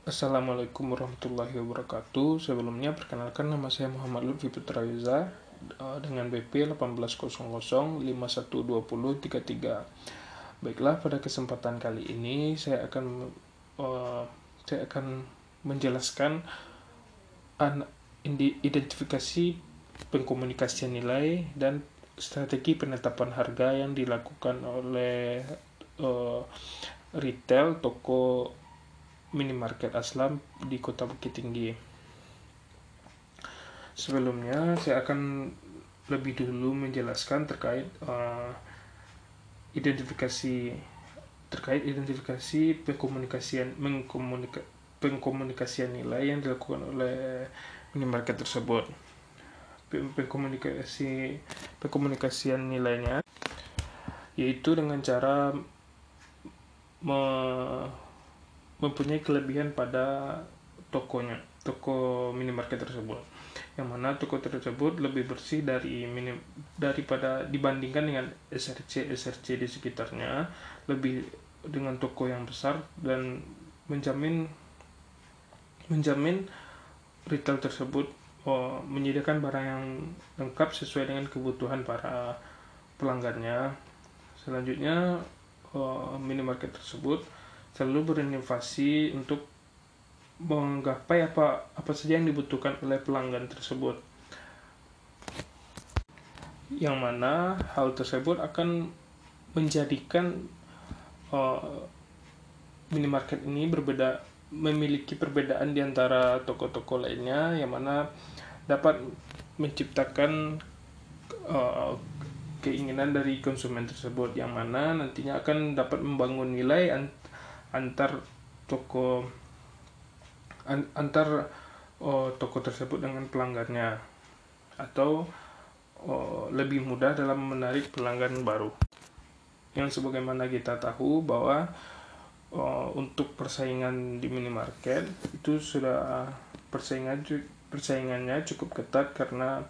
Assalamualaikum warahmatullahi wabarakatuh. Sebelumnya perkenalkan nama saya Muhammad Lutfi Putra Yuza eh, dengan BP 180001212033. Baiklah, pada kesempatan kali ini saya akan uh, saya akan menjelaskan identifikasi pengkomunikasian nilai dan strategi penetapan harga yang dilakukan oleh uh, retail toko minimarket Aslam di Kota Bukit Tinggi. Sebelumnya saya akan lebih dulu menjelaskan terkait uh, identifikasi terkait identifikasi pengkomunikasian mengkomunika, pengkomunikasian nilai yang dilakukan oleh minimarket tersebut. Pengkomunikasi pengkomunikasian nilainya yaitu dengan cara me mempunyai kelebihan pada tokonya, toko minimarket tersebut. Yang mana toko tersebut lebih bersih dari minim, daripada dibandingkan dengan SRC SRC di sekitarnya, lebih dengan toko yang besar dan menjamin menjamin retail tersebut oh, menyediakan barang yang lengkap sesuai dengan kebutuhan para pelanggannya. Selanjutnya oh, minimarket tersebut selalu berinovasi untuk menggapai apa apa saja yang dibutuhkan oleh pelanggan tersebut. Yang mana hal tersebut akan menjadikan uh, minimarket ini berbeda memiliki perbedaan di antara toko-toko lainnya yang mana dapat menciptakan uh, keinginan dari konsumen tersebut yang mana nantinya akan dapat membangun nilai antar toko an, antar oh, toko tersebut dengan pelanggannya atau oh, lebih mudah dalam menarik pelanggan baru. Yang sebagaimana kita tahu bahwa oh, untuk persaingan di minimarket itu sudah persaingan persaingannya cukup ketat karena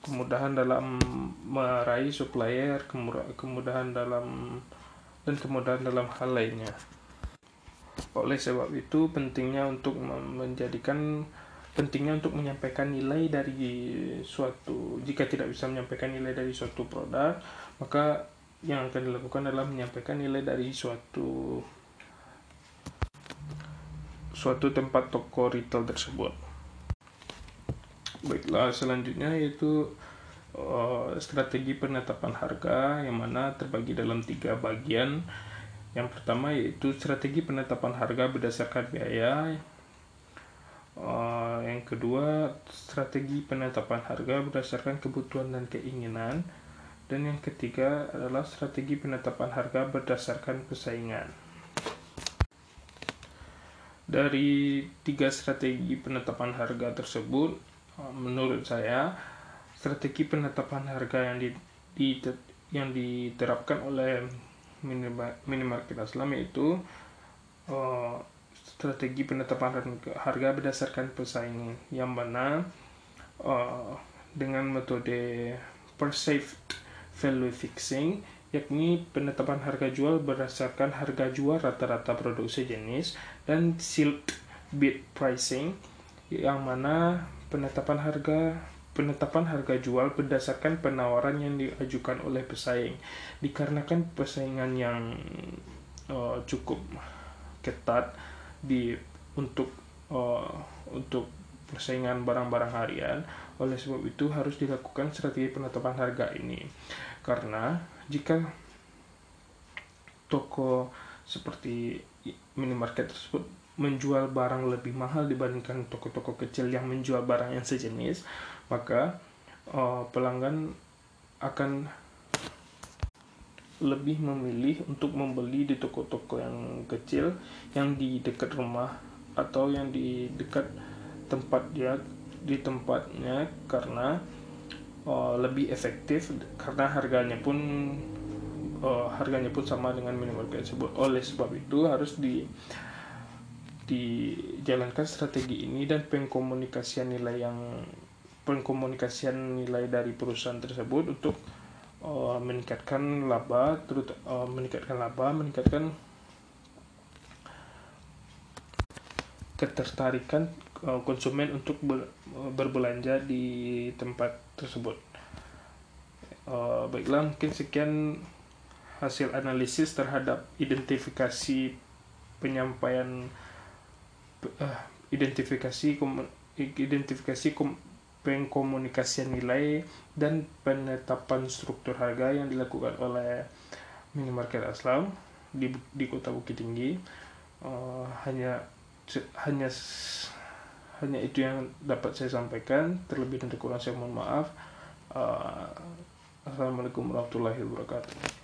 kemudahan dalam meraih supplier, kemudahan dalam dan kemudahan dalam hal lainnya. Oleh sebab itu pentingnya untuk menjadikan pentingnya untuk menyampaikan nilai dari suatu jika tidak bisa menyampaikan nilai dari suatu produk maka yang akan dilakukan adalah menyampaikan nilai dari suatu suatu tempat toko retail tersebut. Baiklah, selanjutnya yaitu uh, strategi penetapan harga yang mana terbagi dalam tiga bagian yang pertama yaitu strategi penetapan harga berdasarkan biaya. Uh, yang kedua, strategi penetapan harga berdasarkan kebutuhan dan keinginan. Dan yang ketiga adalah strategi penetapan harga berdasarkan persaingan. Dari tiga strategi penetapan harga tersebut, uh, menurut saya, strategi penetapan harga yang di yang diterapkan oleh minimarket Islam yaitu uh, strategi penetapan harga berdasarkan persaingan yang mana uh, dengan metode perceived value fixing yakni penetapan harga jual berdasarkan harga jual rata-rata produk sejenis dan sealed bid pricing yang mana penetapan harga penetapan harga jual berdasarkan penawaran yang diajukan oleh pesaing. Dikarenakan persaingan yang uh, cukup ketat di untuk uh, untuk persaingan barang-barang harian, oleh sebab itu harus dilakukan strategi penetapan harga ini. Karena jika toko seperti minimarket tersebut menjual barang lebih mahal dibandingkan toko-toko kecil yang menjual barang yang sejenis, maka uh, pelanggan akan lebih memilih untuk membeli di toko-toko yang kecil yang di dekat rumah atau yang di dekat tempat dia di tempatnya karena uh, lebih efektif karena harganya pun uh, harganya pun sama dengan minimarket tersebut. Oleh sebab itu harus di dijalankan strategi ini dan pengkomunikasian nilai yang pengkomunikasian nilai dari perusahaan tersebut untuk uh, meningkatkan laba, terus uh, meningkatkan laba, meningkatkan ketertarikan uh, konsumen untuk ber, uh, berbelanja di tempat tersebut. Uh, baiklah, mungkin sekian hasil analisis terhadap identifikasi penyampaian uh, identifikasi identifikasi pengkomunikasian nilai dan penetapan struktur harga yang dilakukan oleh minimarket Aslam di di kota Bukit Tinggi. Uh, hanya hanya hanya itu yang dapat saya sampaikan. Terlebih dan kurang saya mohon maaf. Uh, assalamualaikum warahmatullahi wabarakatuh